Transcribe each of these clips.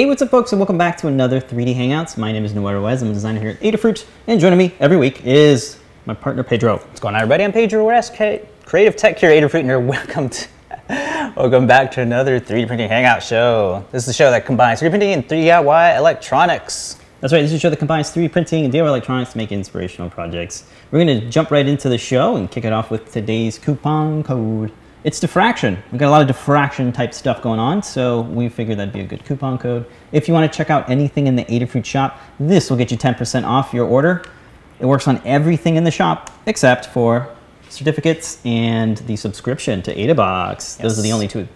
Hey, what's up folks and welcome back to another 3D Hangouts. My name is Noe Ruiz, I'm a designer here at Adafruit, and joining me every week is my partner Pedro. What's going on, everybody? I'm Pedro Ruiz, creative tech curator Fruit, and you're welcome to welcome back to another 3D printing hangout show. This is the show that combines 3D printing and 3D DIY electronics. That's right, this is a show that combines 3D printing and DIY electronics to make inspirational projects. We're going to jump right into the show and kick it off with today's coupon code. It's diffraction. We've got a lot of diffraction type stuff going on, so we figured that'd be a good coupon code. If you want to check out anything in the Adafruit shop, this will get you 10% off your order. It works on everything in the shop except for certificates and the subscription to AdaBox. Yes. Those are the only two.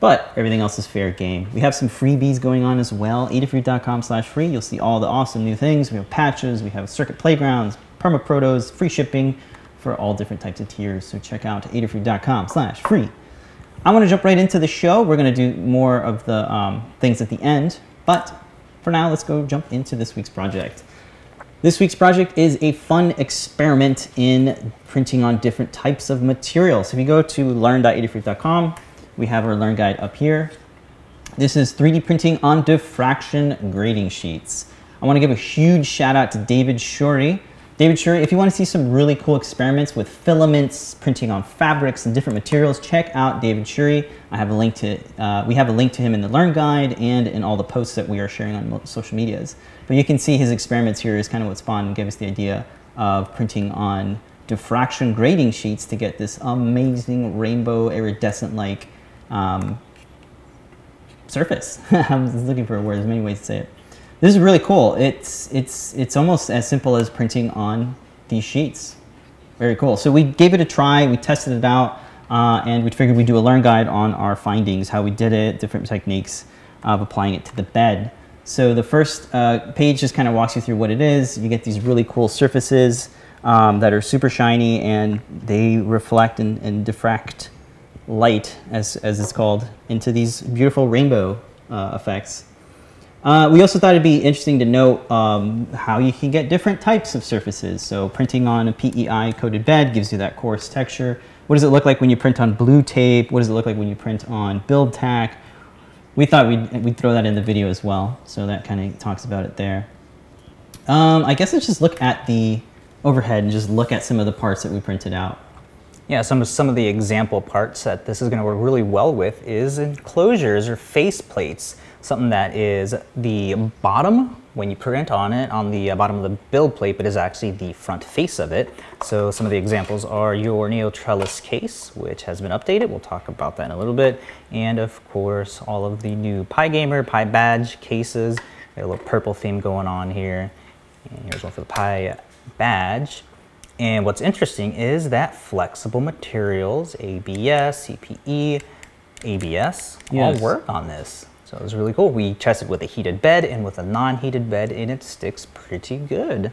But everything else is fair game. We have some freebies going on as well. Adafruit.com slash free. You'll see all the awesome new things. We have patches, we have circuit playgrounds, perma protos, free shipping, for all different types of tiers. So check out adafruit.com slash free. I want to jump right into the show. We're going to do more of the um, things at the end, but for now, let's go jump into this week's project. This week's project is a fun experiment in printing on different types of materials. If you go to learn.adafruit.com, we have our learn guide up here. This is 3D printing on diffraction grating sheets. I want to give a huge shout out to David Shorey David Shorey, if you want to see some really cool experiments with filaments, printing on fabrics and different materials, check out David Shorey. I have a link to, uh, we have a link to him in the Learn Guide and in all the posts that we are sharing on social medias. But you can see his experiments here is kind of what spawned and gave us the idea of printing on diffraction grating sheets to get this amazing rainbow iridescent-like um, surface. I was looking for a word, there's many ways to say it. This is really cool. It's, it's, it's almost as simple as printing on these sheets. Very cool. So we gave it a try, we tested it out, uh, and we figured we'd do a learn guide on our findings, how we did it, different techniques of applying it to the bed. So the first uh, page just kind of walks you through what it is. You get these really cool surfaces um, that are super shiny and they reflect and, and diffract light, as, as it's called, into these beautiful rainbow uh, effects. Uh, we also thought it'd be interesting to note um, how you can get different types of surfaces. So printing on a PEI coated bed gives you that coarse texture. What does it look like when you print on blue tape? What does it look like when you print on BuildTak? We thought we'd, we'd throw that in the video as well. So that kind of talks about it there. Um, I guess let's just look at the overhead and just look at some of the parts that we printed out. Yeah, some of, some of the example parts that this is going to work really well with is enclosures or face plates something that is the bottom when you print on it on the uh, bottom of the build plate, but is actually the front face of it. So some of the examples are your Neo Trellis case, which has been updated. We'll talk about that in a little bit. And of course, all of the new PyGamer, Pi Badge cases. Got a little purple theme going on here. And here's one for the Pi Badge. And what's interesting is that flexible materials, ABS, CPE, ABS, yes. all work on this. So it was really cool. We tested with a heated bed and with a non-heated bed and it sticks pretty good.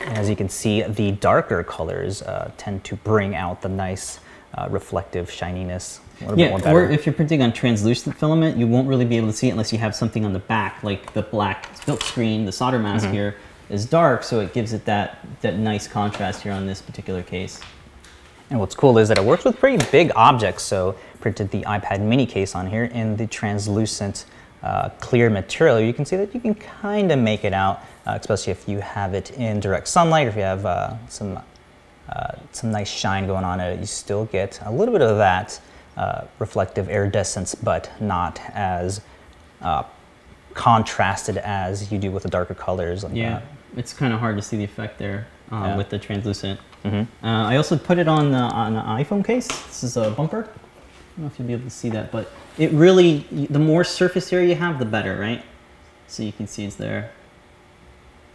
As you can see, the darker colors uh, tend to bring out the nice uh, reflective shininess yeah, or if you're printing on translucent filament, you won't really be able to see it unless you have something on the back, like the black silk screen, the solder mask mm -hmm. here is dark, so it gives it that, that nice contrast here on this particular case. And what's cool is that it works with pretty big objects, so printed the iPad mini case on here in the translucent uh, clear material, you can see that you can kind of make it out, uh, especially if you have it in direct sunlight or if you have uh, some, uh, some nice shine going on it, you still get a little bit of that uh, reflective iridescence, but not as uh, contrasted as you do with the darker colors. Like yeah, that. It's kind of hard to see the effect there yeah. with the translucent. Mm -hmm. I also put it on, the, on an iPhone case. This is a bumper I don't know if you'll be able to see that, but it really, the more surface area you have, the better, right? So you can see it's there.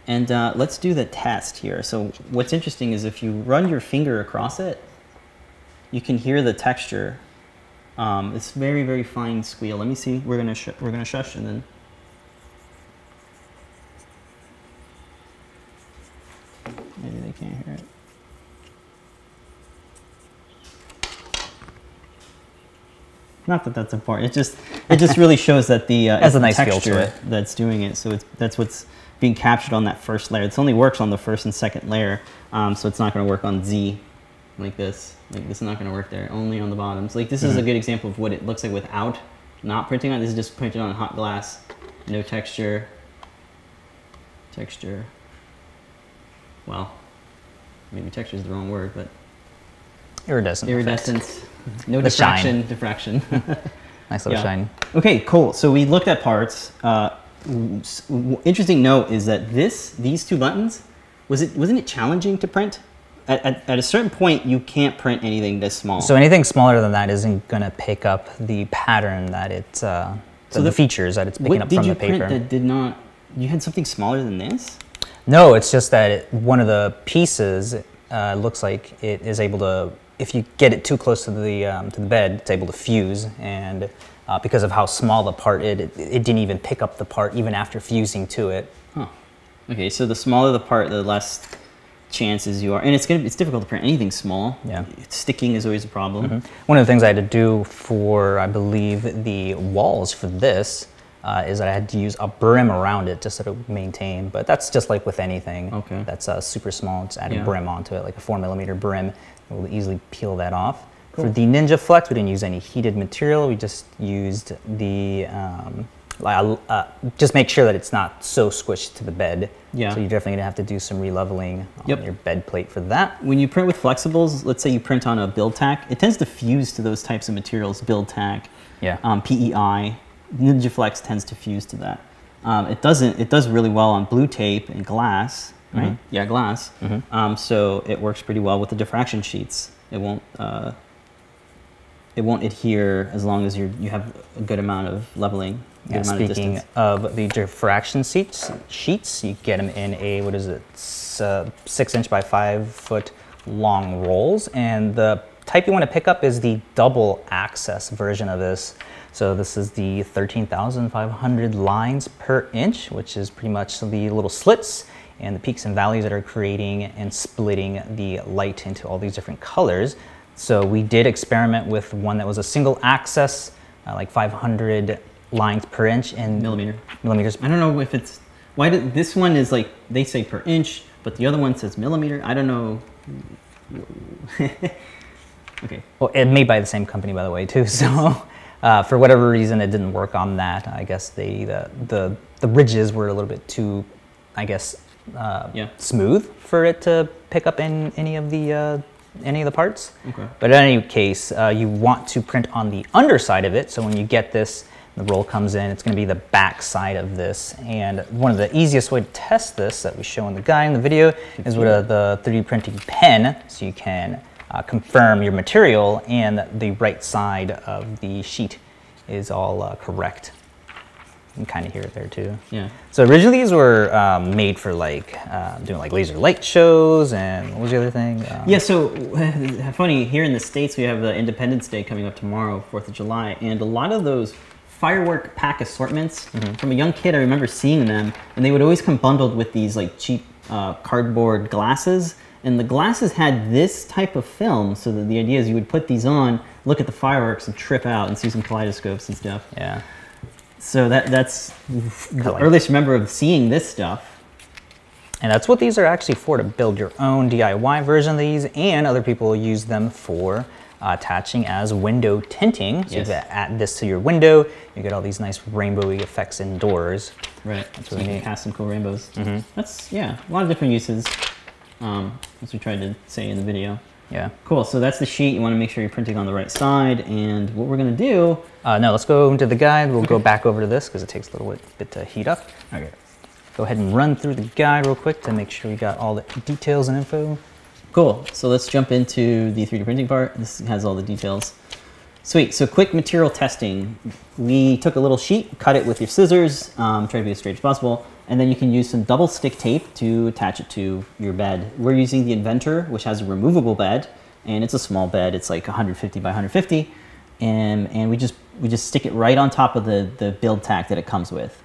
And uh, let's do the test here. So what's interesting is if you run your finger across it, you can hear the texture. Um, it's very, very fine squeal. Let me see. We're gonna we're gonna shush and then. Maybe they can't hear it. not that that's important. It just it just really shows that the uh, it's a nice feel to texture it. that's doing it. So it's that's what's being captured on that first layer. This only works on the first and second layer, um, so it's not going to work on Z like this. Like this is not going to work there. Only on the bottoms. Like this is a Mm-hmm. good example of what it looks like without not printing on. This is just printed on hot glass, no texture. Texture. Well, maybe texture is the wrong word, but Iridescent. effect. iridescence, no The diffraction, shine. diffraction. Nice little Yeah. shine. Okay, cool. So we looked at parts. Uh, w- s- w- interesting note is that this, these two buttons, was it wasn't it challenging to print? At, at, at a certain point, you can't print anything this small. So anything smaller than that isn't going to pick up the pattern that it's, uh, So the, the- features that it's picking up from the paper. Did you print that did not? You had something smaller than this. No, it's just that it, one of the pieces uh, looks like it is able to, if you get it too close to the um, to the bed, it's able to fuse, and uh, because of how small the part is, it, it didn't even pick up the part even after fusing to it. Huh. Okay, so the smaller the part, the less chances you are, and it's gonna be, it's difficult to print anything small. Yeah. Sticking is always a problem. One of the things I had to do for, I believe, the walls for this uh, is that I had to use a brim around it to sort of maintain. But that's just like with anything Okay. that's uh, super small. Just add a Yeah. brim onto it, like a four millimeter brim. We'll easily peel that off. For the NinjaFlex, we didn't use any heated material. We just used the, um, uh, just make sure that it's not so squished to the bed. Yeah. So you're definitely gonna have to do some releveling on Yep. your bed plate for that. When you print with flexibles, let's say you print on a BuildTak, it tends to fuse to those types of materials, BuildTak, Yeah. um, PEI. NinjaFlex tends to fuse to that. Um, it doesn't. It does really well on blue tape and glass, right? Mhm. Yeah, glass. Mm-hmm. Um, so it works pretty well with the diffraction sheets. It won't. Uh, it won't adhere as long as you you have a good amount of leveling. Good Yeah, amount of speaking distance. of the diffraction sheets, sheets, you get them in a what is it, uh, six inch by five foot long rolls, and the type you want to pick up is the double axis version of this. So this is the 13,500 lines per inch, which is pretty much the little slits and the peaks and valleys that are creating and splitting the light into all these different colors. So we did experiment with one that was a single axis, uh, like 500 lines per inch and Millimeter. millimeters. I don't know if it's why did this one is like they say per inch, but the other one says millimeter. I don't know. okay. Well, it made by the same company, by the way, too. So, uh, for whatever reason, it didn't work on that. I guess they the the, the ridges were a little bit too, I guess, uh, Yeah. smooth for it to pick up in any of the uh, any of the parts. Okay. But in any case, uh, you want to print on the underside of it. So when you get this, the roll comes in, it's going to be the back side of this. And one of the easiest way to test this that we show in the guide in the video is with a, the 3D printing pen. So you can uh, confirm your material and the right side of the sheet is all uh, correct. You can kind of hear it there too. Yeah. So originally these were um, made for like uh, doing like laser light shows and what was the other thing? Um, Yeah, so funny, here in the States, we have the Independence Day coming up tomorrow, 4th of July, and a lot of those firework pack assortments, from a young kid, I remember seeing them, and they would always come bundled with these like cheap uh, cardboard glasses, and the glasses had this type of film, so that the idea is you would put these on, look at the fireworks, and trip out and see some kaleidoscopes and stuff. Yeah. So that that's the like- earliest remember of seeing this stuff. And that's what these are actually for, to build your own DIY version of these, and other people use them for uh, attaching as window tinting. So Yes. you can add this to your window, you get all these nice rainbowy effects indoors. Right. That's really so you can neat. cast some cool rainbows. Mm -hmm. That's yeah, a lot of different uses. Um, as we tried to say in the video. Yeah. Cool. So that's the sheet. You want to make sure you're printing on the right side. And what we're gonna do. Uh, no, let's go into the guide. We'll go back over to this because it takes a little bit, bit to heat up. Okay. Go ahead and run through the guide real quick to make sure we got all the details and info. Cool. So let's jump into the 3D printing part. This has all the details. Sweet. So quick material testing. We took a little sheet, cut it with your scissors, um, try to be as straight as possible, and then you can use some double stick tape to attach it to your bed. We're using the Inventor, which has a removable bed, and it's a small bed. It's like 150 by 150, and and we just we just stick it right on top of the the BuildTak that it comes with.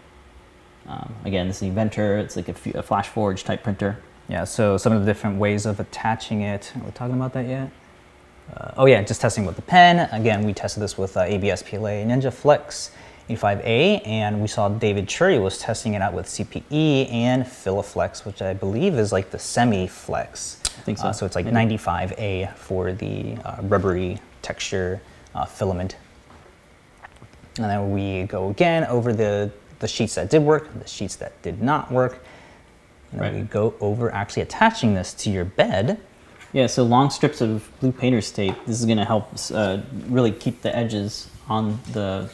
Um, again, this is the Inventor. It's like a Flash Forge type printer. Yeah, so some of the different ways of attaching it. Are we talking about that yet? Uh, oh yeah, just testing with the pen. Again, we tested this with uh, ABS PLA NinjaFlex 85A, and we saw David Shorey was testing it out with CPE and Filaflex, which I believe is like the semi-flex. I think so. Uh, so it's like Maybe. 95A for the uh, rubbery texture uh, filament. And then we go again over the, the sheets that did work, the sheets that did not work. And then Right. we go over actually attaching this to your bed. Yeah, so long strips of blue painter's tape. This is going to help uh, really keep the edges on the,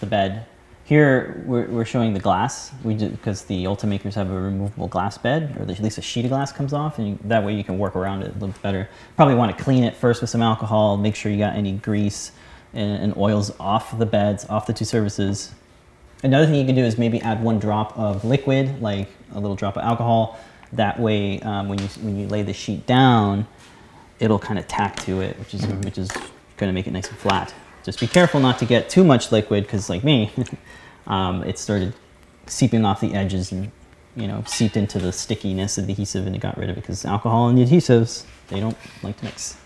the bed. Here we're, we're showing the glass. We because the Ultimakers have a removable glass bed, or at least a sheet of glass comes off, and you, that way you can work around it a little better. Probably want to clean it first with some alcohol. Make sure you got any grease and, and oils off the beds, off the two surfaces. Another thing you can do is maybe add one drop of liquid, like a little drop of alcohol. That way, um, when you when you lay the sheet down, it'll kind of tack to it, which is which is going to make it nice and flat. Just be careful not to get too much liquid, because like me, um, it started seeping off the edges and you know seeped into the stickiness of the adhesive, and it got rid of it. Because alcohol and the adhesives, they don't like to mix.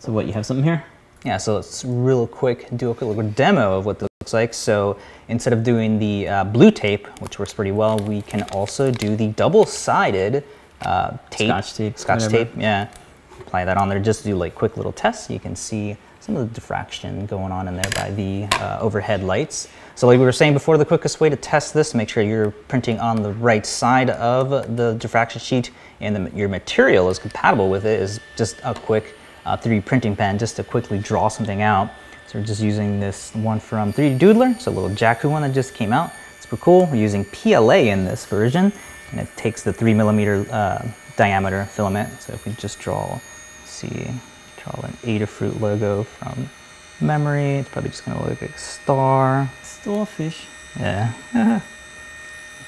So what? You have something here? Yeah, so let's real quick do a quick little demo of what this looks like. So instead of doing the uh, blue tape, which works pretty well, we can also do the double-sided uh, tape. Scotch tape, Scotch whatever. tape, yeah. Apply that on there just to do like quick little tests. You can see some of the diffraction going on in there by the uh, overhead lights. So like we were saying before, the quickest way to test this, make sure you're printing on the right side of the diffraction sheet and the, your material is compatible with it is just a quick uh, 3D printing pen just to quickly draw something out. So we're just using this one from 3Doodler. It's a little Jakku one that just came out. Pretty cool. We're using PLA in this version and it takes the three millimeter uh, diameter filament. So if we just draw, see, draw an Adafruit logo from memory, it's probably just gonna look like a star. Still a fish. Yeah.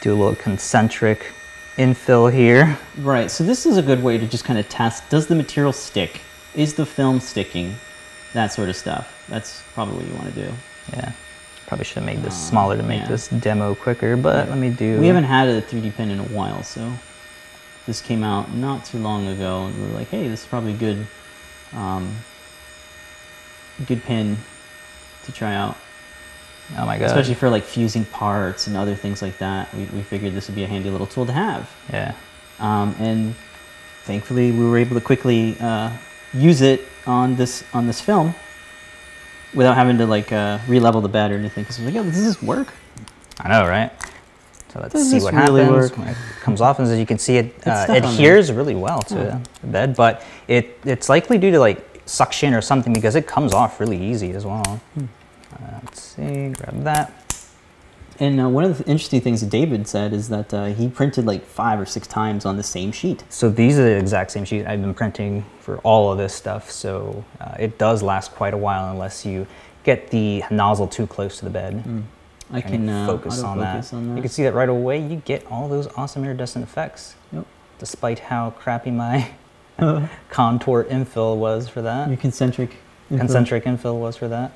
Do a little concentric infill here. Right, so this is a good way to just kind of test, does the material stick? Is the film sticking? That sort of stuff. That's probably what you want to do. Yeah. Probably should have made this um, smaller to make yeah. this demo quicker, but let me do. We haven't had a 3D pen in a while, so this came out not too long ago, and we were like, hey, this is probably good, um, good pen to try out. Oh my god. Especially for like fusing parts and other things like that. We, we figured this would be a handy little tool to have. Yeah. um, and thankfully we were able to quickly uh, use it on this on this film without having to like uh, re-level the bed or anything. Because I was like, "Yo, does this work?" I know, right? So let's Does see what really happens work? when it comes off. And as you can see, it uh, stuck on there. adheres really well to Yeah. the bed, but it it's likely due to like suction or something because it comes off really easy as well. Hmm. Uh, let's see, grab that. And uh, one of the interesting things that David said is that uh, he printed like five or six times on the same sheet. So these are the exact same sheet I've been printing for all of this stuff. So uh, it does last quite a while unless you get the nozzle too close to the bed. I can uh, focus on that. on that. You can see that right away. You get all those awesome iridescent effects, Yep. despite how crappy my contour infill was for that. Your concentric. info. Concentric infill was for that.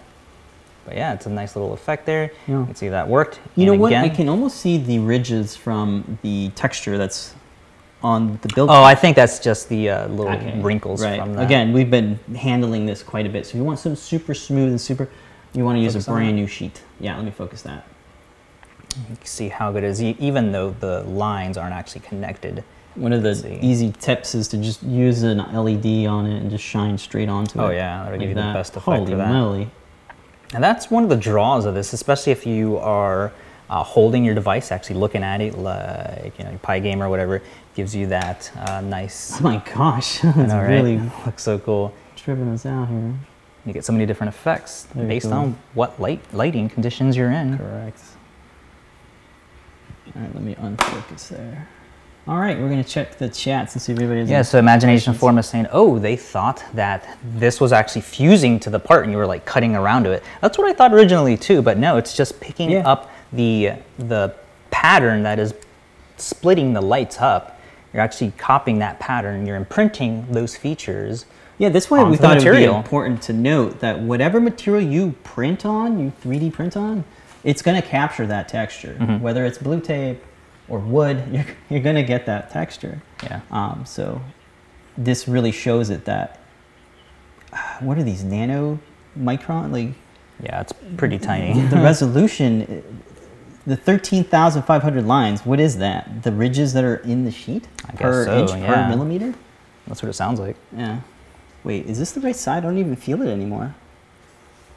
But yeah, it's a nice little effect there. Yeah. You can see that worked. You know And what? I can almost see the ridges from the texture that's on the build. Oh, I think that's just the uh, little Okay, wrinkles right. from that. Again, we've been handling this quite a bit. So if you want something super smooth and super, you want to use Focus a brand new sheet. Yeah, let me focus that. you can see how good it is, even though the lines aren't actually connected. One of the see. easy tips is to just use an LED on it and just shine straight onto Oh, it. Oh yeah, that'll like give you the best effect Holy for that. moly. And that's one of the draws of this, especially if you are uh, holding your device, actually looking at it, like you know, your Pi Game or whatever, gives you that uh, nice. Oh my gosh, that's know, right? really looks so cool. tripping us out here. You get so many different effects Very based on what light lighting conditions you're in. Correct. All right, let me unfocus there. All right, we're gonna check the chats and see if anybody has Yeah, so Imagination questions. Form is saying, oh, they thought that this was actually fusing to the part and you were like cutting around to it. That's what I thought originally too, but no, it's just picking Yeah. up the, the pattern that is splitting the lights up. You're actually copying that pattern, you're imprinting those features. Yeah, this way we thought it would be important to note that whatever material you print on, you 3D print on, it's going to capture that texture. Mm-hmm. Whether it's blue tape or wood, you're, you're going to get that texture. Yeah. Um, so this really shows it that what are these nano micron? Like Yeah, it's pretty tiny. the resolution, uh, the thirteen thousand five hundred lines. What is that? The ridges that are in the sheet I per so, inch per millimeter. That's what it sounds like. Yeah. Wait, is this the right side? I don't even feel it anymore.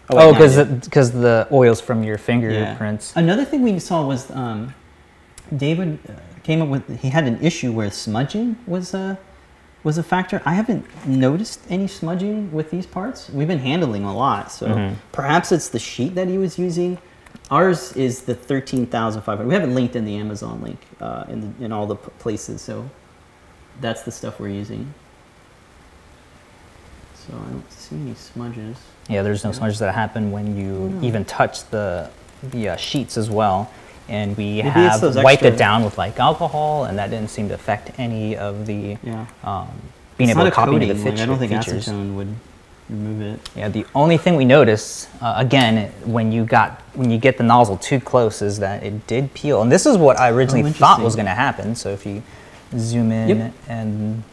Oh, I because do. because the oils from your fingerprints. Another thing we saw was um, David uh, came up with he had an issue where smudging was a was a factor. I haven't noticed any smudging with these parts. We've been handling a lot, so Mhm. perhaps it's the sheet that he was using. Ours is the thirteen thousand five hundred. We have it linked in the Amazon link uh, in the, in all the places, so that's the stuff we're using. So I don't see any smudges. Yeah, there's no smudges that happen when you no. even touch the the uh, sheets as well. And we Maybe have wiped extra- it down with like alcohol, and that didn't seem to affect any of the Yeah. um, being It's able to copy coating, the like, feature, I don't think features. acetone would remove it. Yeah, the only thing we noticed uh, again when you got when you get the nozzle too close is that it did peel, and this is what I originally Oh, thought was going to happen. So if you zoom in Yep. and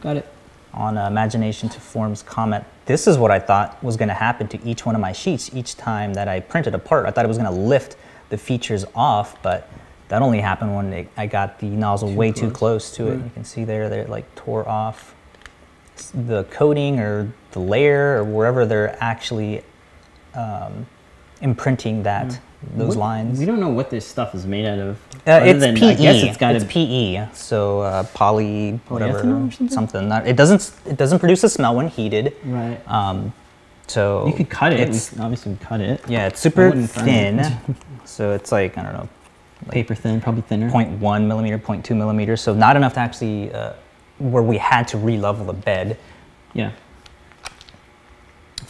Got it. On uh, Imagination to Forms comment, this is what I thought was going to happen to each one of my sheets each time that I printed a part. I thought it was going to lift the features off, but that only happened when it, I got the nozzle Too way too close. close to it. Right. You can see there that it like tore off the coating or the layer or wherever they're actually um, imprinting that those What- lines. We don't know what this stuff is made out of. Uh, it's than, PE. I guess it's got it's PE. So uh, poly, whatever, something? Not- it doesn't. It doesn't produce a smell when heated. Right. Um, so you could cut it. It's, obviously cut it. yeah, it's super thin. it. so it's like I don't know, Paper thin, probably thinner. 0.1 millimeter, 0.2 millimeter. So not enough to actually uh, where we had to re-level the bed Yeah.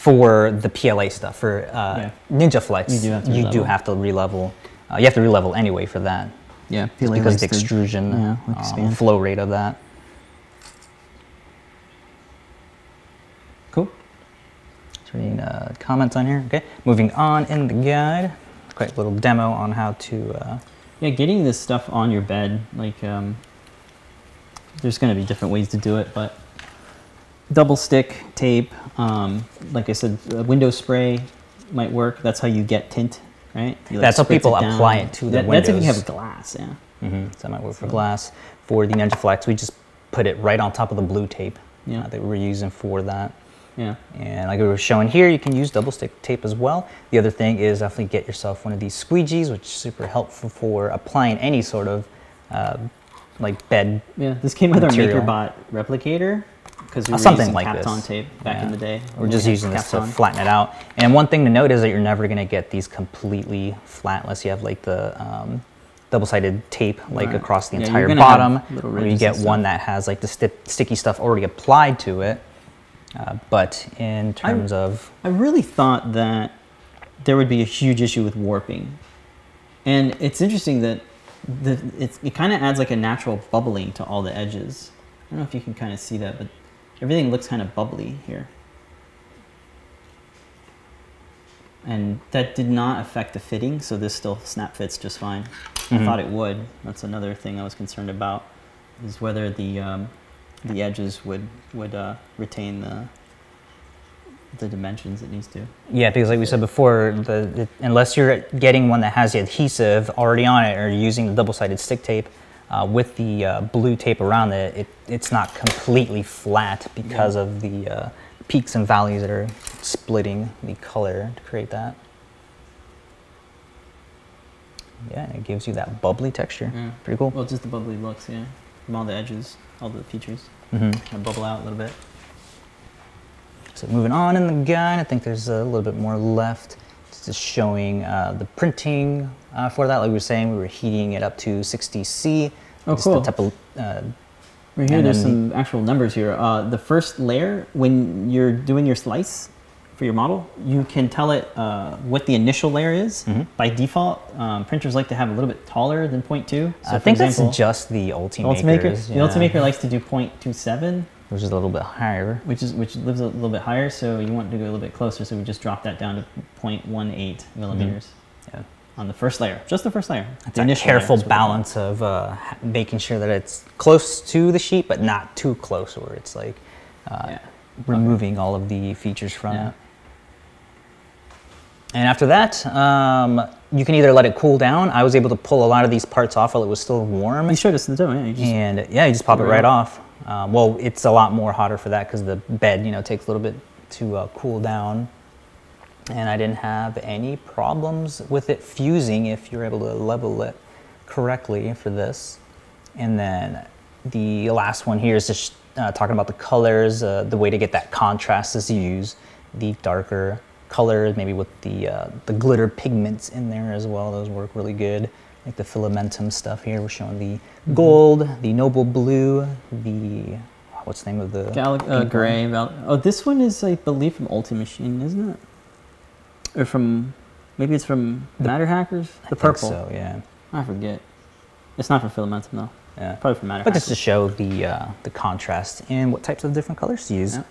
For the PLA stuff. For uh, Yeah. NinjaFlex, You do have to you re-level. have to re-level. Uh, you have to re-level anyway for that. Yeah. Just because the extrusion yeah, um, flow rate of that. Cool. Just reading uh, comments on here. Okay, moving on in the guide. Quick little demo on how to. Uh, Yeah, getting this stuff on your bed, like, um, there's going to be different ways to do it, but double stick tape, um, like I said, window spray might work. That's how you get tint, right? You, like, That's how people down. apply it to the That- That's if you have glass, yeah. mhm, so that might work for glass. For the NinjaFlex, we just put it right on top of the blue tape Yeah. uh, that we were using for that. Yeah. And like we were showing here, you can use double stick tape as well. The other thing is definitely get yourself one of these squeegees, which is super helpful for applying any sort of uh, like bed. Yeah, this came with Material. our MakerBot replicator because we were something using like Kapton this. tape back Yeah. in the day. We're just using this to flatten it out. And one thing to note is that you're never going to get these completely flat unless you have like the um, double-sided tape like Right. across the Yeah, entire bottom, or you get one that has like the sti- sticky stuff already applied to it. Uh, but in terms of I really thought that there would be a huge issue with warping. And it's interesting that the, it's, it kind of adds like a natural bubbling to all the edges. I don't know if you can kind of see that, but everything looks kind of bubbly here. And that did not affect the fitting, so this still snap fits just fine. I Mhm. thought it would. That's another thing I was concerned about, is whether the um, the edges would would uh, retain the the dimensions it needs to. Yeah, because like we said before, the, it, unless you're getting one that has the adhesive already on it, or using the double-sided stick tape uh, with the uh, blue tape around it, it, it's not completely flat because of the uh, peaks and valleys that are splitting the color to create that. Yeah, it gives you that bubbly texture. Yeah. Pretty cool. Well, just the bubbly looks, yeah, from all the edges, all the features, hmm kind of bubble out a little bit. So moving on in the guide, I think there's a little bit more left. It's just showing uh, the printing uh, for that. Like we were saying, we were heating it up to 60C. Oh, cool. The type of, uh, Right here, there's then some actual numbers here. Uh, the first layer, when you're doing your slice for your model, you can tell it uh, what the initial layer is. Mhm. By default, um, printers like to have a little bit taller than 0.2. So I think example, that's just the Ultimaker. Ultimaker. The Ultimaker likes to do 0.27, which is a little bit higher. which is which lives a little bit higher. So you want to go a little bit closer. So we just drop that down to 0.18 millimeters Yeah. on the first layer, just the first layer. It's the a initial layer careful is what we call it. balance of uh, making sure that it's close to the sheet, but not too close, where it's like uh, Yeah. removing all of the features from Yeah. it. And after that, um, you can either let it cool down. I was able to pull a lot of these parts off while it was still warm. You showed us the demo, yeah. You just, And yeah, you just pop it right off. Um, well, it's a lot more hotter for that because the bed, you know, takes a little bit to uh, cool down. And I didn't have any problems with it fusing if you're able to level it correctly for this. And then the last one here is just uh, talking about the colors. Uh, the way to get that contrast is to use the darker colors, maybe with the uh, the glitter pigments in there as well. Those work really good. Like the Fillamentum stuff here, we're showing the gold, the noble blue, the what's the name of the Gal- uh, gray. Val- oh, this one is, I believe, from UltiMachine, isn't it? Or from, maybe it's from the, MatterHackers? I The think purple. So yeah, I forget. It's not from Fillamentum, though. yeah. Probably from Matter But just to show the uh, the contrast and what types of different colors to use. Yeah.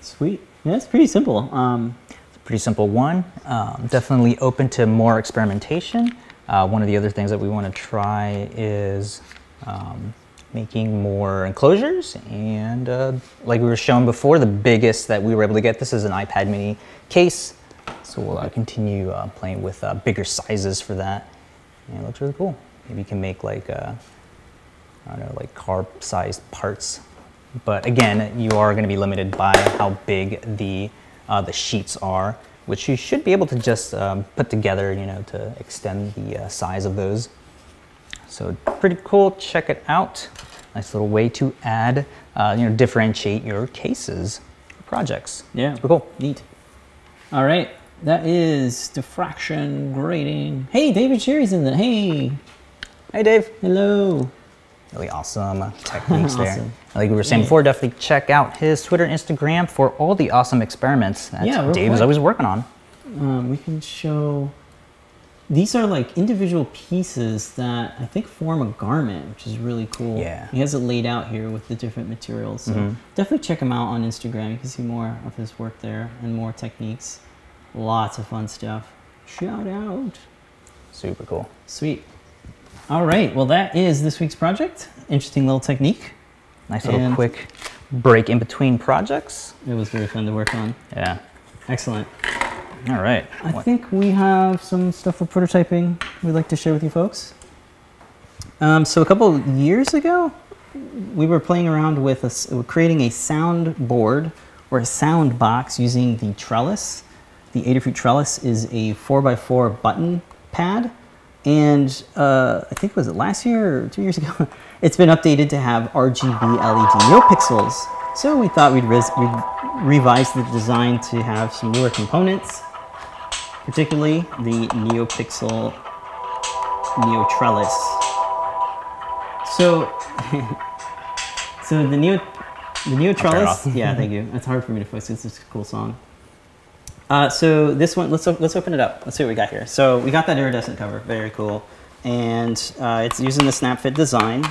Sweet. Yeah, it's pretty simple. Um, pretty simple one. Um, definitely open to more experimentation. Uh, one of the other things that we want to try is um, making more enclosures. And uh, like we were shown before, the biggest that we were able to get, this is an iPad mini case. So we'll uh, continue uh, playing with uh, bigger sizes for that. And it looks really cool. Maybe you can make like, uh, I don't know, like car sized parts. But again, you are going to be limited by how big the, the sheets are, which you should be able to just um, put together, you know, to extend the uh, size of those. So pretty cool. Check it out. Nice little way to add, uh, you know, differentiate your cases projects. yeah. Super cool. Neat. All right. That is diffraction grating. Hey, David Shorey's in the. Hey. Hey, Dave. Hello. Really awesome techniques there. Like we were saying Yeah. before, definitely check out his Twitter and Instagram for all the awesome experiments that Yeah, Dave is always working on. Um, we can show. These are like individual pieces that I think form a garment, which is really cool. Yeah. He has it laid out here with the different materials. So Mhm. definitely check him out on Instagram. You can see more of his work there and more techniques. Lots of fun stuff. Shout out. Super cool. Sweet. All right. Well, that is this week's project. Interesting little technique. Nice little And- quick break in between projects. It was very fun to work on. Yeah. Excellent. All right. I What- think we have some stuff for prototyping we'd like to share with you folks. Um, so a couple years ago, we were playing around with a creating a sound board or a sound box using the trellis. The Adafruit trellis is a 4x4 button pad. And uh, I think, was it last year or two years ago? it's been updated to have RGB LED NeoPixels. So we thought we'd, we'd revise the design to have some newer components particularly the NeoPixel Neo Trellis. So, so the Neo, the Neo Trellis. yeah, thank you. It's hard for me to focus. It's a cool song. Uh, so this one, let's let's open it up. Let's see what we got here. So we got that iridescent cover, very cool, and uh, it's using the SnapFit design,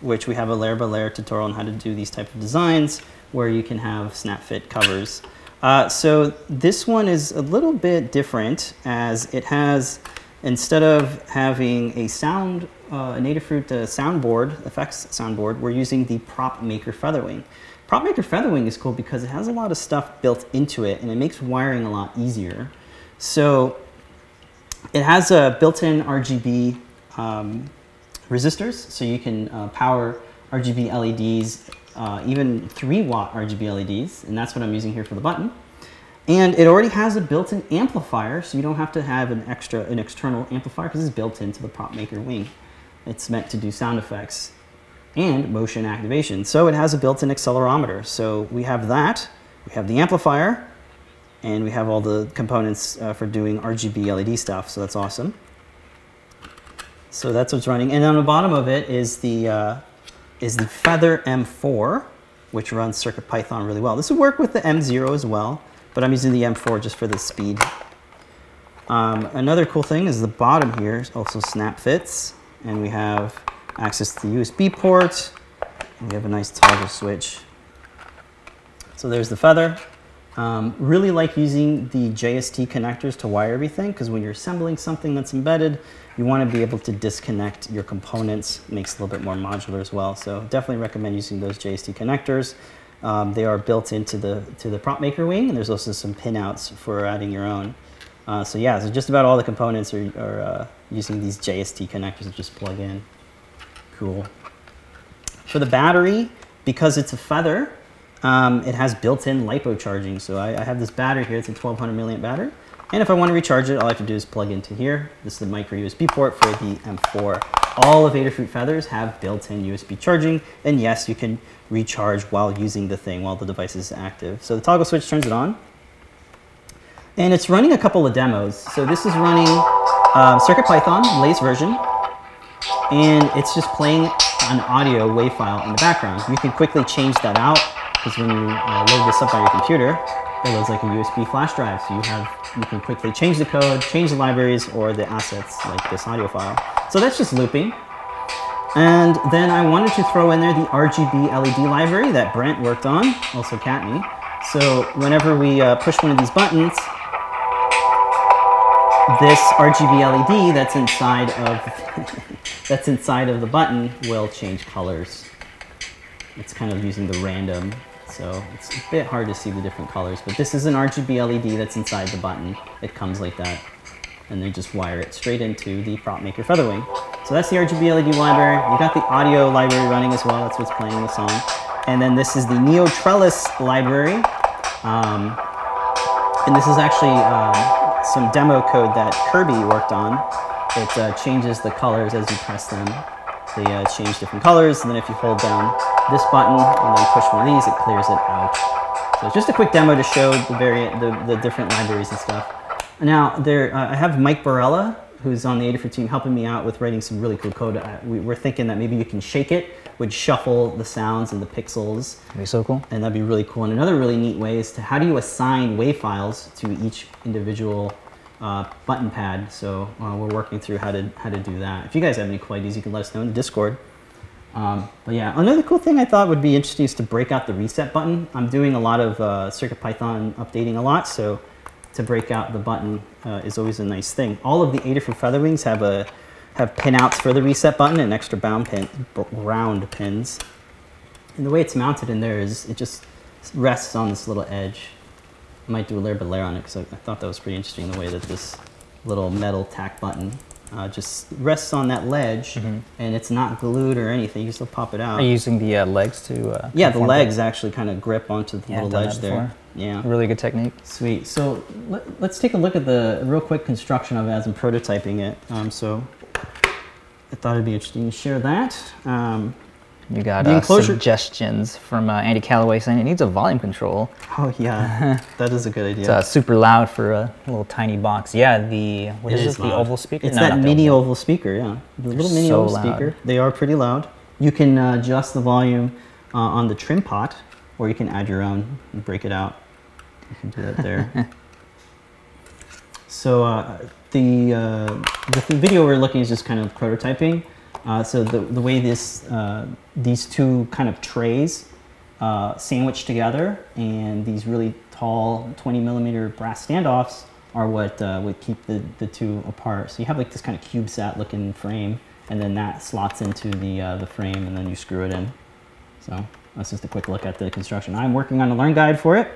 which we have a layer by layer tutorial on how to do these type of designs, where you can have SnapFit covers. Uh, so this one is a little bit different, as it has instead of having a sound, uh, a Adafruit uh, soundboard, effects soundboard, we're using the Prop Maker Featherwing. Prop Maker Featherwing is cool because it has a lot of stuff built into it and it makes wiring a lot easier. So it has a built-in RGB um, resistors, so you can uh, power RGB LEDs, uh, even 3 watt RGB LEDs, and that's what I'm using here for the button. And it already has a built-in amplifier, so you don't have to have an extra, an external amplifier because it's built into the Prop Maker wing. It's meant to do sound effects and motion activation. So it has a built-in accelerometer. So we have that, we have the amplifier, and we have all the components uh, for doing RGB LED stuff. So that's awesome. So that's what's running. And on the bottom of it is the uh, is the Feather M4, which runs CircuitPython really well. This would work with the M0 as well, but I'm using the M4 just for the speed. Um, another cool thing is the bottom here also snap fits, and we have access to the USB port, and we have a nice toggle switch. So there's the Feather. Um, really like using the JST connectors to wire everything because when you're assembling something that's embedded, you want to be able to disconnect your components. Makes a little bit more modular as well. So definitely recommend using those JST connectors. Um, they are built into the to the prop maker wing, and there's also some pinouts for adding your own. Uh, so yeah, so just about all the components are, are uh, using these JST connectors to just plug in. Cool. For the battery, because it's a feather, um, it has built-in LiPo charging. So I, I, have this battery here, it's a 1200 milliamp battery. And if I want to recharge it, all I have to do is plug into here. This is the micro USB port for the M4. All of Adafruit feathers have built-in USB charging. And yes, you can recharge while using the thing, while the device is active. So the toggle switch turns it on. And it's running a couple of demos. So this is running um, CircuitPython, latest version. And it's just playing an audio WAV file in the background. You can quickly change that out because when you uh, load this up on your computer, it loads like a USB flash drive. So you have you can quickly change the code, change the libraries or the assets like this audio file. So that's just looping. And then I wanted to throw in there the RGB LED library that Brent worked on, also Kattni. So whenever we uh, push one of these buttons, this RGB LED that's inside of that's inside of the button will change colors. It's kind of using the random so it's a bit hard to see the different colors, but this is an RGB LED that's inside the button. It comes like that, and they just wire it straight into the Prop Maker Featherwing. So that's the RGB LED library. You got the audio library running as well. That's what's playing the song. And then this is the Neo Trellis library. Um, and this is actually um, some demo code that Kirby worked on. It uh, changes the colors as you press them. They uh, change different colors, and then if you hold down this button and then push one of these, it clears it out. So it's just a quick demo to show the the, the different libraries and stuff. Now, there, uh, I have Mike Barela, who's on the Adafruit team, helping me out with writing some really cool code. Uh, we, are thinking that maybe you can shake it, would shuffle the sounds and the pixels. That'd be so cool. And that'd be really cool. And another really neat way is to how do you assign WAV files to each individual uh, button pad. So uh, we're working through how to how to do that. If you guys have any cool ideas, you can let us know in the Discord. Um, but yeah, another cool thing I thought would be interesting is to break out the reset button. I'm doing a lot of uh, CircuitPython updating a lot, so to break out the button uh, is always a nice thing. All of the Adafruit Featherwings have a have pinouts for the reset button and extra bound pin, round pins. And the way it's mounted in there is it just rests on this little edge. I might do a layer by layer on it because I, I, thought that was pretty interesting the way that this little metal tack button uh, just rests on that ledge mm -hmm. and it's not glued or anything. You still pop it out. Are you using the uh, legs to? Uh, yeah, the legs actually kind of grip onto the yeah, little ledge there. Yeah, really good technique. Sweet. So let, us take a look at the real quick construction of it as I'm prototyping it. Um, so I thought it'd be interesting to share that. Um, you got uh, suggestions from uh, Andy Calloway saying it needs a volume control. Oh yeah, that is a good idea. It's uh, super loud for a little tiny box. Yeah, the what is, is this? The oval speaker. It's no, that mini oval. oval. speaker. Yeah, the little mini so oval loud. speaker. They are pretty loud. You can uh, adjust the volume uh, on the trim pot, or you can add your own and break it out. You can do that there. so uh, the the video we're looking is just kind of prototyping. Uh, so the, the way this, uh, these two kind of trays uh, sandwich together and these really tall 20 millimeter brass standoffs are what uh, would keep the, the two apart. So you have like this kind of CubeSat looking frame and then that slots into the, uh, the frame and then you screw it in. So that's just a quick look at the construction. I'm working on a learn guide for it.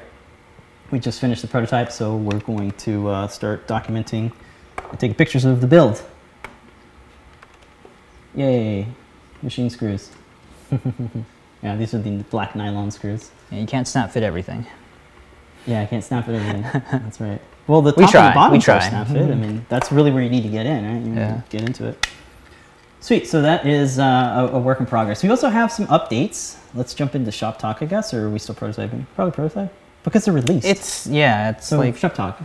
We just finished the prototype, so we're going to start documenting and taking pictures of the build. Yay, machine screws. yeah, these are the black nylon screws. Yeah, you can't snap fit everything. Yeah, I can't snap fit everything. that's right. Well, the top we try. and the bottom we try. snap fit. I mean, that's really where you need to get in, right? You yeah. get into it. Sweet. So that is uh, a, a, work in progress. We also have some updates. Let's jump into shop talk, I guess, or are we still prototyping? Probably prototype because they're released. It's yeah. It's so like shop talk.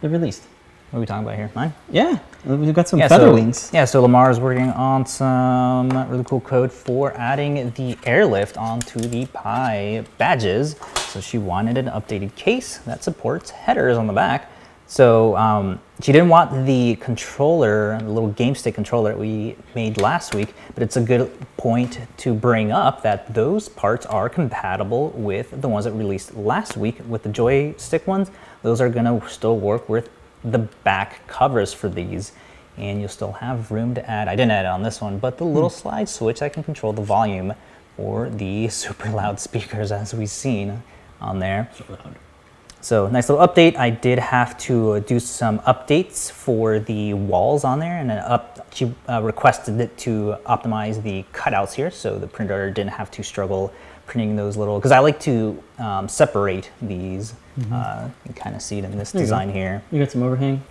They're released. What are we talking about here? Mine? Yeah, we've got some yeah, feather so, wings. Yeah, so Limor is working on some really cool code for adding the airlift onto the Pi badges. So she wanted an updated case that supports headers on the back. So um, she didn't want the controller, the little game stick controller that we made last week, but it's a good point to bring up that those parts are compatible with the ones that released last week with the joystick ones. Those are gonna still work with the back covers for these and you'll still have room to add, I didn't add it on this one, but the little hmm. slide switch that can control the volume for the super loud speakers as we've seen on there. So loud. So nice little update. I did have to uh, do some updates for the walls on there, and then up she uh, requested it to optimize the cutouts here, so the printer didn't have to struggle printing those little. Because I like to um, separate these. Uh, you kind of see it in this you design here. You got some overhang?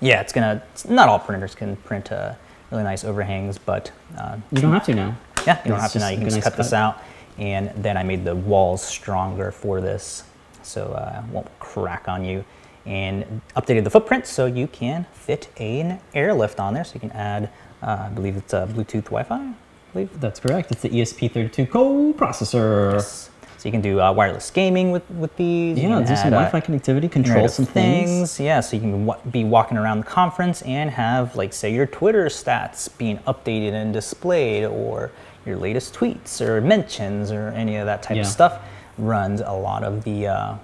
Yeah, it's gonna. It's, not all printers can print uh, really nice overhangs, but uh, You don't have to now. yeah, you don't have to now. You can just nice cut this out, and then I made the walls stronger for this, so uh, it won't crack on you. And updated the footprint so you can fit an airlift on there. So you can add, uh, I believe it's a Bluetooth Wi-Fi. I believe. That's correct. It's the E ESP32 co-processor. So you can do uh, wireless gaming with with these. Yeah, do some uh, Wi-Fi connectivity, control some things. Yeah, so you can be walking around the conference and have, like, say, your Twitter stats being updated and displayed, or your latest tweets or mentions or any of that type Yeah. of stuff. Runs a lot of the uh,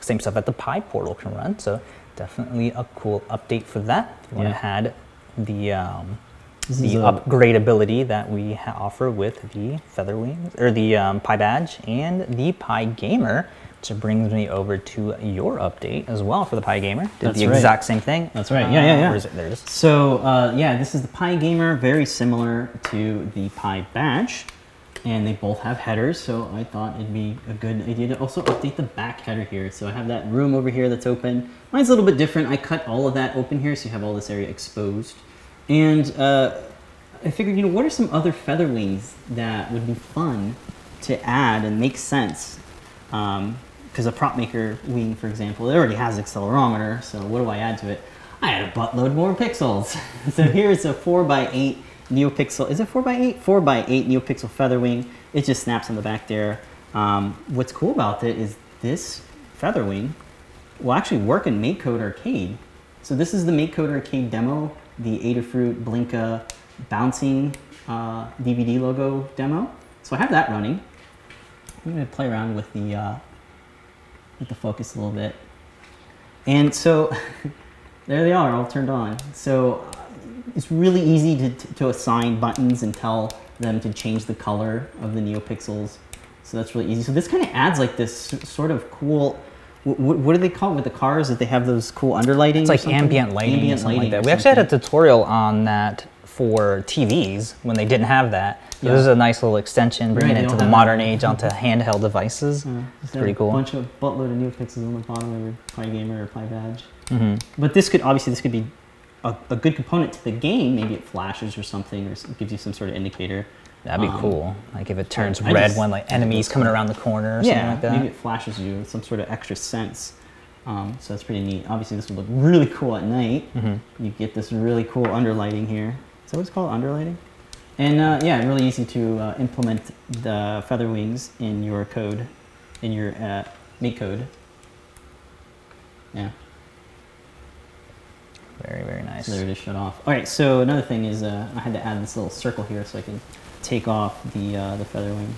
same stuff that the PyPortal can run. So definitely a cool update for that. If you want to add the um, the upgradability that we ha- offer with the Feather Wings or the um, PyBadge and the PyGamer, which brings me over to your update as well for the PyGamer. Did That's the right. exact same thing. That's right. Yeah, yeah, yeah. Where is it? There it is. So uh, yeah, this is the PyGamer, very similar to the Pi Badge, and they both have headers. So I thought it'd be a good idea to also update the back header here. So I have that room over here that's open. Mine's a little bit different. I cut all of that open here, so you have all this area exposed. And uh, I figured, you know, what are some other feather wings that would be fun to add and make sense? Because a prop maker wing, for example, it already has accelerometer. So what do I add to it? I add a buttload more pixels. so here's a four by eight NeoPixel. Is it four by eight? Four by eight NeoPixel feather wing. It just snaps on the back there. Um, what's cool about it is this feather wing will actually work in MakeCode Arcade. So this is the MakeCode Arcade demo, the Adafruit Blinka bouncing uh, DVD logo demo. So I have that running. I'm gonna play around with the uh, with the focus a little bit. And so there they are, all turned on. So uh, it's really easy to, to assign buttons and tell them to change the color of the NeoPixels. So that's really easy. So this kind of adds like this sort of cool. Wh- wh- What do they call it with the cars? That they have those cool underlighting? It's like ambient lighting Ambient something like lighting that. We actually had a tutorial on that for TVs when they didn't have that. So Yeah. This is a nice little extension, bringing Right, it into the modern that. age onto handheld devices. Yeah, it's pretty a bunch of buttload of NeoPixels on the bottom of your PyGamer or PyBadge. hmm But this could obviously this could be a, a good component to the game. Maybe it flashes or something, or gives you some sort of indicator. That'd be Um, cool. Like if it turns I red just- when like enemies coming around the corner or yeah, something like that. maybe it flashes you with some sort of extra sense. Um, so that's pretty neat. Obviously, this would look really cool at night. Mhm. You get this really cool underlighting here. Is that what it's called, underlighting? And uh, yeah, really easy to uh, implement the feather wings in your code, in your uh, make code. Yeah. Very very nice. So there it is shut off. All right, so another thing is uh, I had to add this little circle here so I can take off the uh, the feather wing.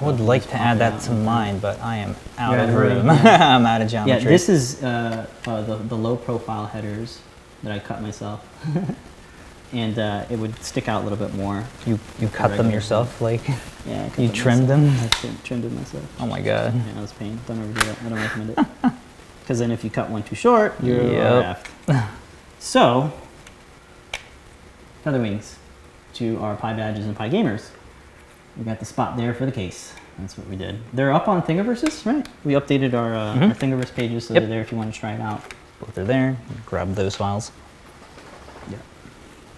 I would like to add that out to mine, but I am out You're of room. room. I'm out of geometry. Yeah, this is uh, uh, the, the low profile headers that I cut myself. and uh, it would stick out a little bit more. you you cut them yourself, like Yeah, You them trimmed myself. them? I trim- trimmed it myself. oh my god. Yeah, that was pain. Don't ever do that. I don't recommend it. Because then if you cut one too short, you're Yep. effed. So, feather wings to our PyBadges and PyGamers. We got the spot there for the case. That's what we did. They're up on Thingiverses, right? We updated our, uh, Mhm. our Thingiverse pages, so Yep. they're there if you want to try it out. Both are there. Grab those files. Yeah.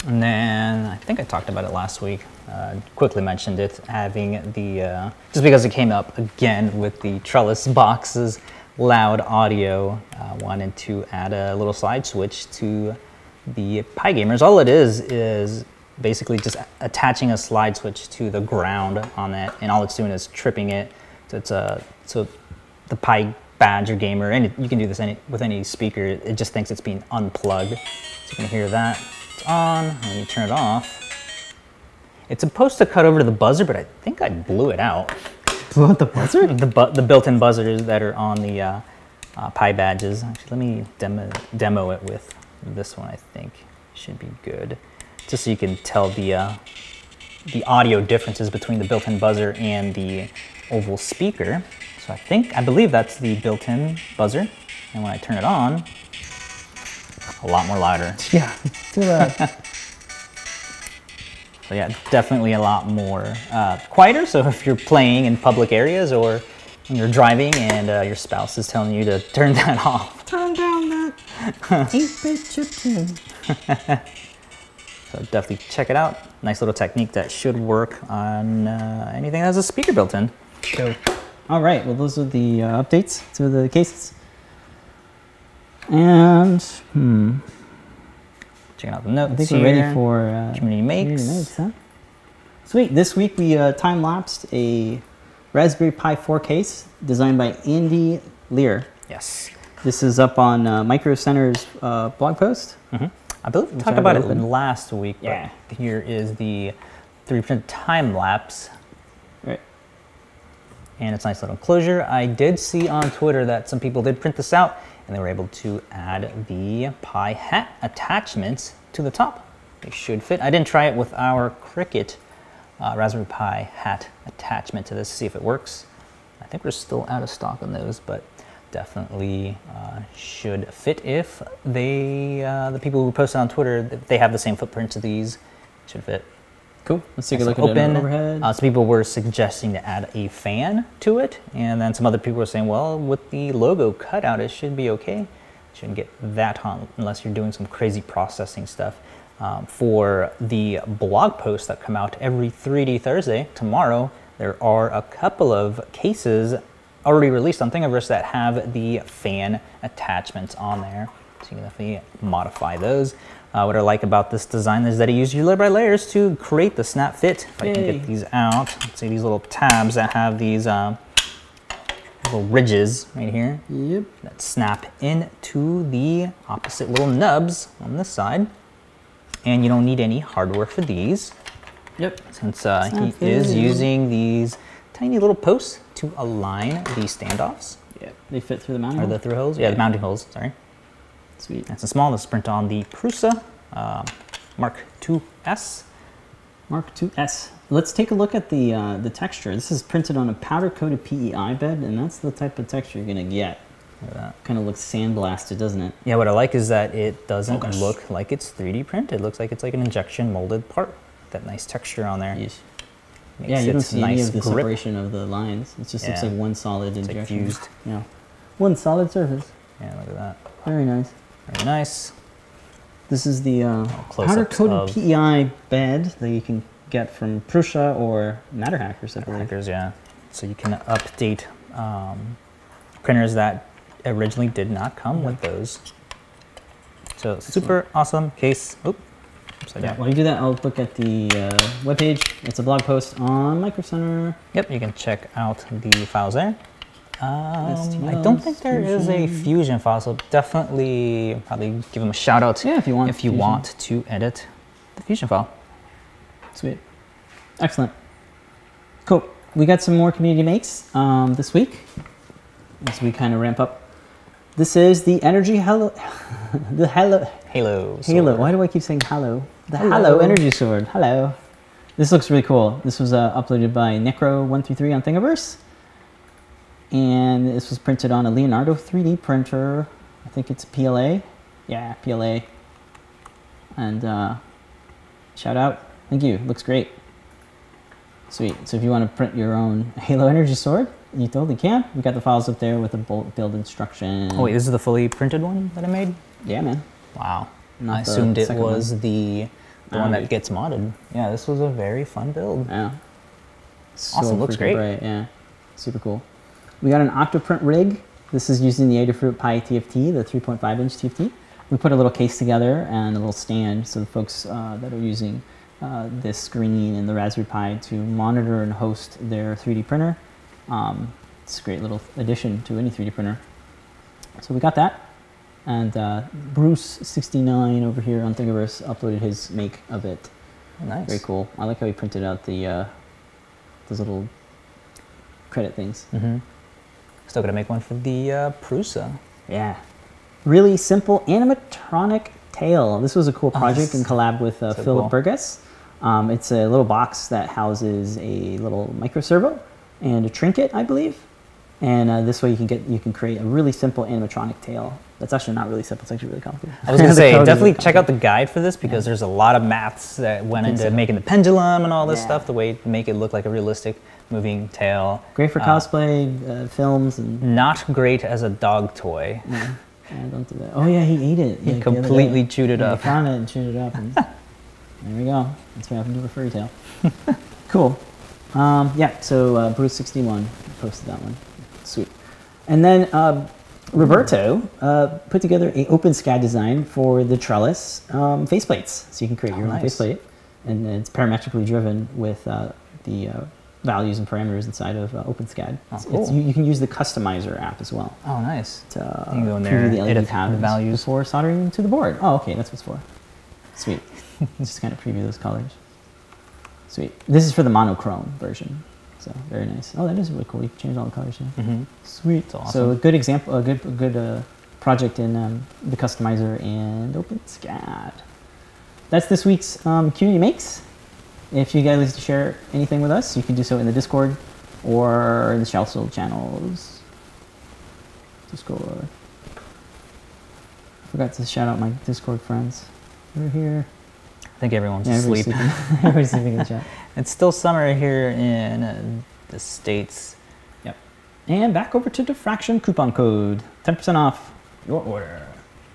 And then I think I talked about it last week. Uh, quickly mentioned it, having the uh, just because it came up again with the trellis boxes, loud audio. Uh, wanted to add a little slide switch to the PyGamers. All it is is basically just attaching a slide switch to the ground on it, and all it's doing is tripping it. So it's a so the Pi badge or gamer, and you can do this any, with any speaker. It just thinks it's being unplugged. So you can hear that. It's on. and When you turn it off, it's supposed to cut over to the buzzer, but I think I blew it out. Blew out the buzzer? the, bu- the built-in buzzers that are on the uh, uh, PyBadges. Actually, let me demo, demo it with this one. I think should be good, just so you can tell the uh, the audio differences between the built-in buzzer and the oval speaker. So I think, I believe that's the built-in buzzer. And when I turn it on, a lot more louder. Yeah, too loud. So yeah, definitely a lot more uh, quieter. So if you're playing in public areas or when you're driving and uh, your spouse is telling you to turn that off. Turn down that 8-bit chiptune. So definitely check it out. Nice little technique that should work on uh, anything that has a speaker built in. So, all right. Well, those are the uh, updates to the cases. And hmm, Checking out the notes I think here. we're ready for uh, Community makes. makes, huh? Sweet. This week we uh, time lapsed a Raspberry Pi 4 case designed by Andy Lear. Yes. This is up on uh, Micro Center's uh, blog post. hmm I believe we talked about it opened. last week. but Yeah. here is the 3% time lapse. Right. And it's a nice little enclosure. I did see on Twitter that some people did print this out and they were able to add the Pi hat attachments to the top. They should fit. I didn't try it with our Crickit uh, Raspberry Pi hat attachment to this to see if it works. I think we're still out of stock on those, but definitely uh, should fit if they, uh, the people who posted on Twitter, they have the same footprint to these, should fit. Cool. Let's take a look at open. overhead. Uh, some people were suggesting to add a fan to it, and then some other people were saying, well, with the logo cutout, it should be okay. Shouldn't get that hot unless you're doing some crazy processing stuff. Um, for the blog posts that come out every 3D Thursday, tomorrow, there are a couple of cases already released on Thingiverse that have the fan attachments on there. So you can definitely modify those. Uh, what I like about this design is that it uses your layer by layers to create the snap fit. If I can get these out, let's see these little tabs that have these um, little ridges right here yep. that snap into the opposite little nubs on this side. And you don't need any hardware for these Yep. since uh, he is using these tiny little posts to align the standoffs Yep. They fit through the mounting. or the through holes. Yeah, the mounting holes, sorry. Sweet. Nice and small. Let's print on the Prusa uh, Mark IIs. Mark IIs. Let's take a look at the uh, the texture. This is printed on a powder coated PEI bed, and that's the type of texture you're gonna get. Look at that. Kind of looks sandblasted, doesn't it? Yeah, what I like is that it doesn't Focus. look like it's 3D printed. It looks like it's like an injection molded part. That nice texture on there. Yes. Makes Yeah, you don't see any of the grip. separation of the lines. It just looks like one solid like injection. fused. Yeah. One solid surface. Yeah, look at that. Very nice. Very nice. This is the uh, powder coated PEI bed that you can get from Prusa or MatterHackers, I believe. Hackers, yeah. So you can update um, printers that originally did not come with those. So super awesome case. Oop, upside Yeah, while you do that, I'll look at the uh, webpage. It's a blog post on Micro Center. Yep, you can check out the files there. Um, I don't think there is a Fusion. Fusion file, so definitely probably give them a shout out Yeah, if you want if you Fusion. want to edit the Fusion file. Sweet. Excellent. Cool. We got some more community makes um, this week as we kind of ramp up. This is the Energy Hello, the Hello, Halo. Halo. sword. Why do I keep saying Hello? The Halo, Hello, Energy Sword. Hello. This looks really cool. This was uh, uploaded by Necro133 on Thingiverse. And this was printed on a Leonardo 3D printer. I think it's PLA. Yeah, PLA. And uh, shout out. Thank you. Looks great. Sweet. So if you want to print your own Halo Energy Sword, you totally can. We got the files up there with the build instruction. Oh wait, this is the fully printed one that I made. Yeah, man. Wow. Not I assumed it was one. the the one Ah. that gets modded. Yeah, this was a very fun build. Yeah. Awesome, looks great. Bright. Yeah. Super cool. We got an OctoPrint rig. This is using the Adafruit PiTFT, the 3.5 inch TFT. We put a little case together and a little stand so the folks uh, that are using uh, this screen and the Raspberry Pi to monitor and host their 3D printer. Um, it's a great little addition to any 3D printer. So we got that. And uh, Bruce69 over here on Thingiverse uploaded his make of it. Nice. Very cool. I like how he printed out the uh, those little credit things. Mm-hmm. Still gonna make one for the uh, Prusa. Yeah. Really simple animatronic tail. This was a cool project in collab with uh, so Philip cool. Burgess. Um, it's a little box that houses a little micro servo and a trinket, I believe. And uh, this way you can get you can create a really simple animatronic tail. That's actually not really simple. It's actually really complicated. I was gonna say definitely really check out the guide for this because there's a lot of maths that went into so. making the pendulum and all this Yeah. stuff. The way to make it look like a realistic moving tail. Great for Uh, cosplay, uh, films, and Not great as a dog toy. yeah, yeah, don't do that. Oh yeah, he ate it. He like, completely chewed it Yeah, up. He found it and chewed it up. And there we go. That's what happened to a furry tail. cool. Um, yeah. So uh, Bruce sixty one posted that one. Sweet. And then um, Roberto uh, put together a OpenSCAD design for the trellis um, faceplates. So you can create your Oh, own nice. faceplate, and it's parametrically driven with uh, the uh, values and parameters inside of uh, OpenSCAD. Oh, cool. you, you can use the customizer app as well Oh, nice. to uh, You can go in there, the LED edit the values. before soldering to the board. Oh, okay, that's what it's for. Sweet. Just kind of preview those colors. Sweet. This is for the monochrome version, so very nice. Oh, that is really cool. You can change all the colors here. hmm Sweet. It's awesome. So a good example, a good a good uh, project in um, the customizer and OpenSCAD. That's this week's um, community makes. If you guys like to share anything with us, you can do so in the Discord or in the Shell channels. Discord. Forgot to shout out my Discord friends. They're here. I think everyone's Yeah, everybody's sleeping. everybody's sleeping in the chat. It's still summer here in uh, the states. Yep. And back over to diffraction coupon code. 10% off your order.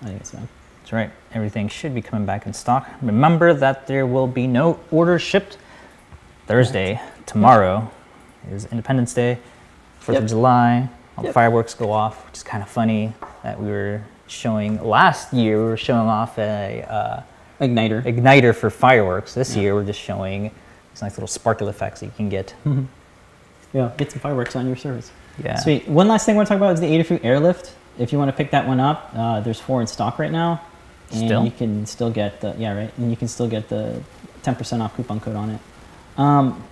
I think it's fine. That's right. Everything should be coming back in stock. Remember that there will be no orders shipped Thursday. Tomorrow is Independence Day, Fourth Yep. of July. All the fireworks go off, which is kind of funny that we were showing last year. We were showing off a uh, Igniter. igniter for fireworks. This Yeah. year, we're just showing these nice little sparkle effects that you can get. Yeah, get some fireworks on your service. Yeah. Sweet. One last thing I want to talk about is the Adafruit Airlift. If you want to pick that one up, uh, there's four in stock right now, and Still? you can still get the yeah right, and you can still get the 10% off coupon code on it. Um,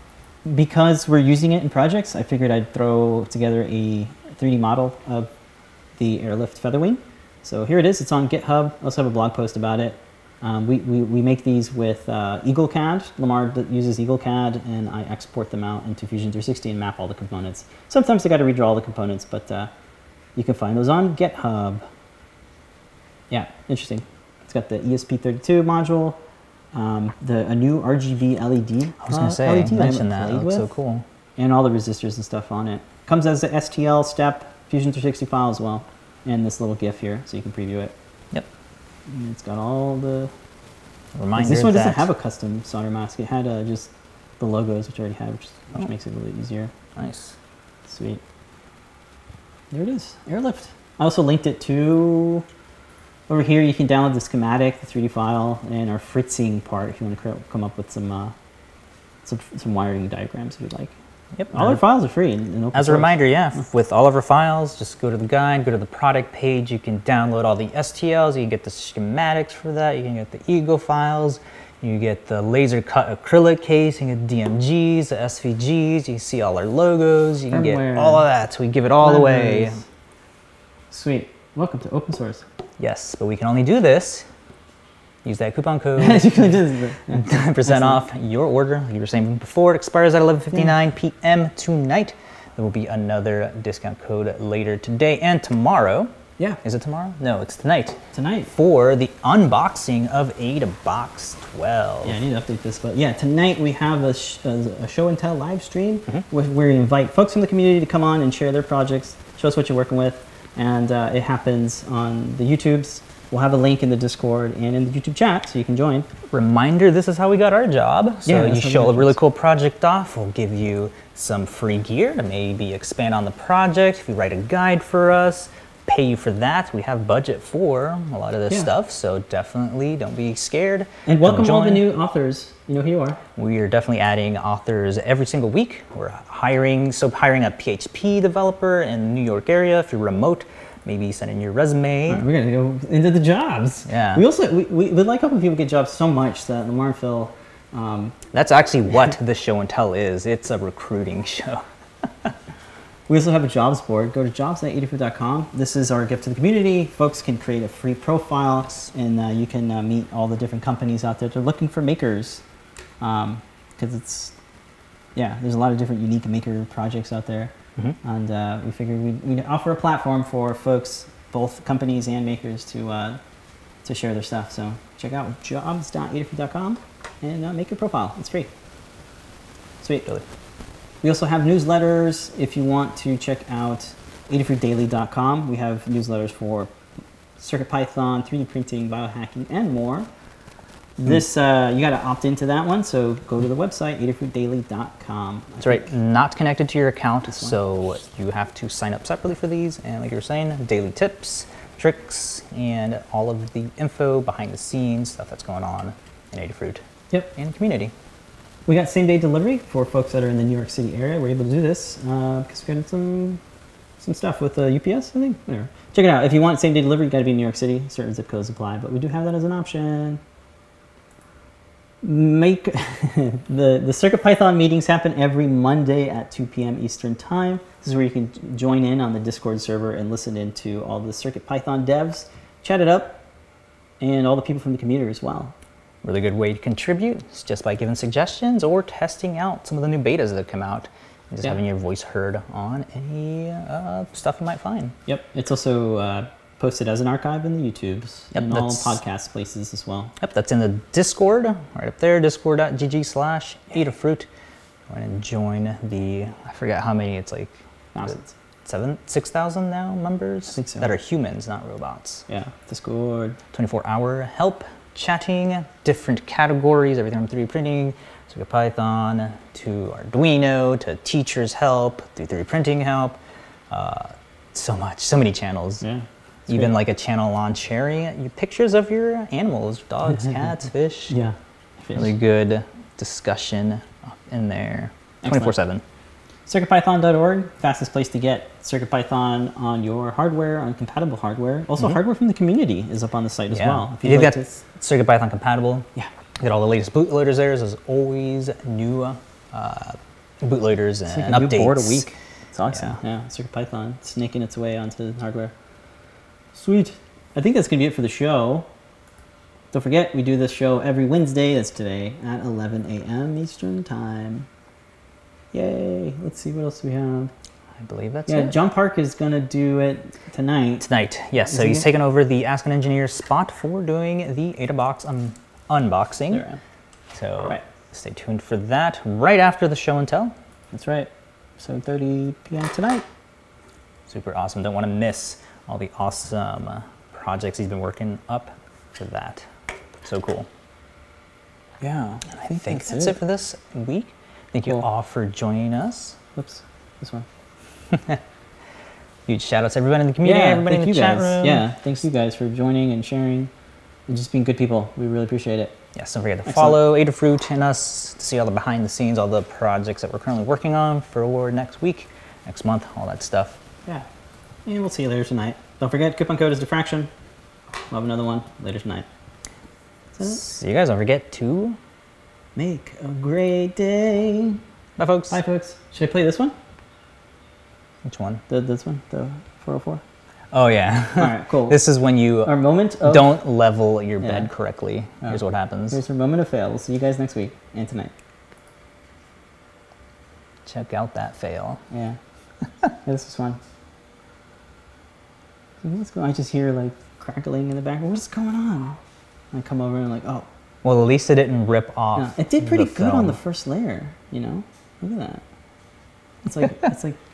because we're using it in projects, I figured I'd throw together a 3D model of the Airlift Featherwing. So here it is. It's on GitHub. I also have a blog post about it. Um, we, we, we make these with uh, EagleCAD. Limor uses EagleCAD, and I export them out into Fusion 360 and map all the components. Sometimes I got to redraw all the components, but uh, you can find those on GitHub. Yeah, interesting. It's got the E ESP32 module, um, the a new RGB LED. I was going to say, LED mention that. It looks so cool. And all the resistors and stuff on it. Comes as the STL step Fusion 360 file as well, and this little GIF here, so you can preview it. And it's got all the. Reminder this one doesn't have a custom solder mask. It had uh, just the logos, which I already had, which, which Oh. makes it really easier. nice. Sweet. There it is, Airlift. I also linked it to over here. You can download the schematic, the 3D file, and our fritzing part if you want to come up with some uh, some, some wiring diagrams if you'd like. Yep. All our files are free As a reminder, yeah, with all of our files, just go to the guide, go to the product page. You can download all the STLs. You can get the schematics for that. You can get the Eagle files. You get the laser cut acrylic case. You can get DMGs, the SVGs. You can see all our logos. You can Firmware. get all of that. So we give it all away. Sweet. Welcome to open source. Yes, but we can only do this. Use that coupon code. do 10% off your order. Like you were saying before, it expires at 11.59 p.m. tonight. There will be another discount code later today and tomorrow. yeah. Is it tomorrow? No, it's tonight. Tonight. For the unboxing of Ada Box 12. Yeah, I need to update this, but yeah, tonight we have a, sh- a, a show and tell live stream Mm-hmm. where where we invite folks from the community to come on and share their projects, show us what you're working with, and uh, it happens on the YouTubes. We'll have a link in the Discord and in the YouTube chat, so you can join. Reminder this is how we got our job. So Yeah, you that's how we show a really cool project off. We'll give you some free gear to maybe expand on the project. If you write a guide for us, pay you for that. We have budget for a lot of this Yeah. stuff. So definitely don't be scared. And Come welcome all the new authors. You know who you are. We are definitely adding authors every single week. We're hiring, so hiring a PHP developer in the New York area. If you're remote, maybe send in your resume. Right, we're gonna go into the jobs. Yeah. We also we, we, we like helping people get jobs so much that Limor and Phil. Um, That's actually what the show and tell is. It's a recruiting show. We also have a jobs board. Go to jobs.adafruit.com. This is our gift to the community. Folks can create a free profile, and uh, you can uh, meet all the different companies out there that are looking for makers. because it's yeah, there's a lot of different unique maker projects out there, and uh, we figured we'd, we'd offer a platform for folks, both companies and makers, to uh, to share their stuff. So check out jobs.adafruit.com and uh, make your profile. It's free. Sweet. Really. We also have newsletters. If you want to check out adafruitdaily.com, we have newsletters for CircuitPython, 3D printing, biohacking, and more. This uh, you got to opt into that one, so go to the website adafruitdaily.com. That's right. Not connected to your account, so you have to sign up separately for these. And like you were saying, daily tips, tricks, and all of the info behind the scenes stuff that's going on in Adafruit Yep. and community. We got same day delivery for folks that are in the New York City area. We're able to do this uh, because we got some some stuff with uh, UPS. I think. Whatever. Check it out. If you want same day delivery, you got to be in New York City. Certain zip codes apply, but we do have that as an option. Make the the CircuitPython meetings happen every Monday at 2 p.m. Eastern Time. This is where you can join in on the Discord server and listen in to all the CircuitPython devs, chat it up, and all the people from the community as well. Really good way to contribute is just by giving suggestions or testing out some of the new betas that have come out and just Yeah. having your voice heard on any uh, stuff you might find. Yep, it's also uh, posted as an archive in the YouTubes Yep, and all podcast places as well. Yep, that's in the Discord, right up there, discord.gg slash Adafruit. Go ahead and join the, I forget how many, it's like Thousands. seven, 6,000 now members think so. that are humans, not robots. Yeah, Discord. 24 hour help, chatting, different categories, everything from 3D printing to Python to Arduino to teachers help, to 3D printing help. Uh, so much, so many channels. Yeah. Even like a channel on sharing you pictures of your animals, dogs, cats, fish. yeah. Really good discussion in there. 24 7. CircuitPython.org, fastest place to get CircuitPython on your hardware, on compatible hardware. Also, hardware from the community is up on the site as Mm-hmm. Well. If you've like got to- CircuitPython compatible, yeah. You get all the latest bootloaders there. There's always new uh, bootloaders It's and like a new updates. board a week. It's awesome. Yeah. Yeah. CircuitPython snaking its way onto hardware. Sweet. I think that's going to be it for the show. Don't forget, we do this show every Wednesday, that's today, at 11 a.m. Eastern Time. Yay. Let's see what else we have. I believe that's Yeah, it. John Park is going to do it tonight. Tonight, yes. So Isn't he's it? taken over the Ask an Engineer spot for doing the AdaBox un- unboxing. Am. So Right. stay tuned for that right after the show and tell. That's right. 7.30 p.m. tonight. Super awesome. Don't want to miss all the awesome uh, projects he's been working up to that. So cool. Yeah. I think that's, it. for this week. Thank you all for joining us. Whoops. This one. Huge shout outs to everybody in the community, everybody in the you chat guys. room. Yeah, thanks you guys for joining and sharing and just being good people. We really appreciate it. Yes, don't forget to Excellent. follow Adafruit and us to see all the behind the scenes, all the projects that we're currently working on for next week, next month, all that stuff. Yeah. And we'll see you later tonight. Don't forget, coupon code is diffraction. We'll have another one later tonight. So, See you guys. Don't forget to. make a great day. Bye, folks. Bye, folks. Should I play this one? Which one? The, this one? The 404? Oh, yeah. All right, cool. this is when you Our moment of... don't level your Yeah. bed correctly. Here's what happens. Here's our moment of fail. We'll see you guys next week and tonight. Check out that fail. Yeah. yeah this was fun. What's going I just hear like crackling in the background. What's going on? I come over and I'm like, oh. Well, at least it didn't rip off. Yeah. It did pretty good on the first layer, you know? Look at that. It's like, it's like.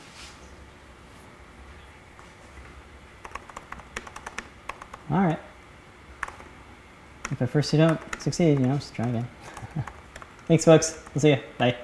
All right. If at first you don't succeed, you know, just try again. Thanks, folks. We'll see you. Bye.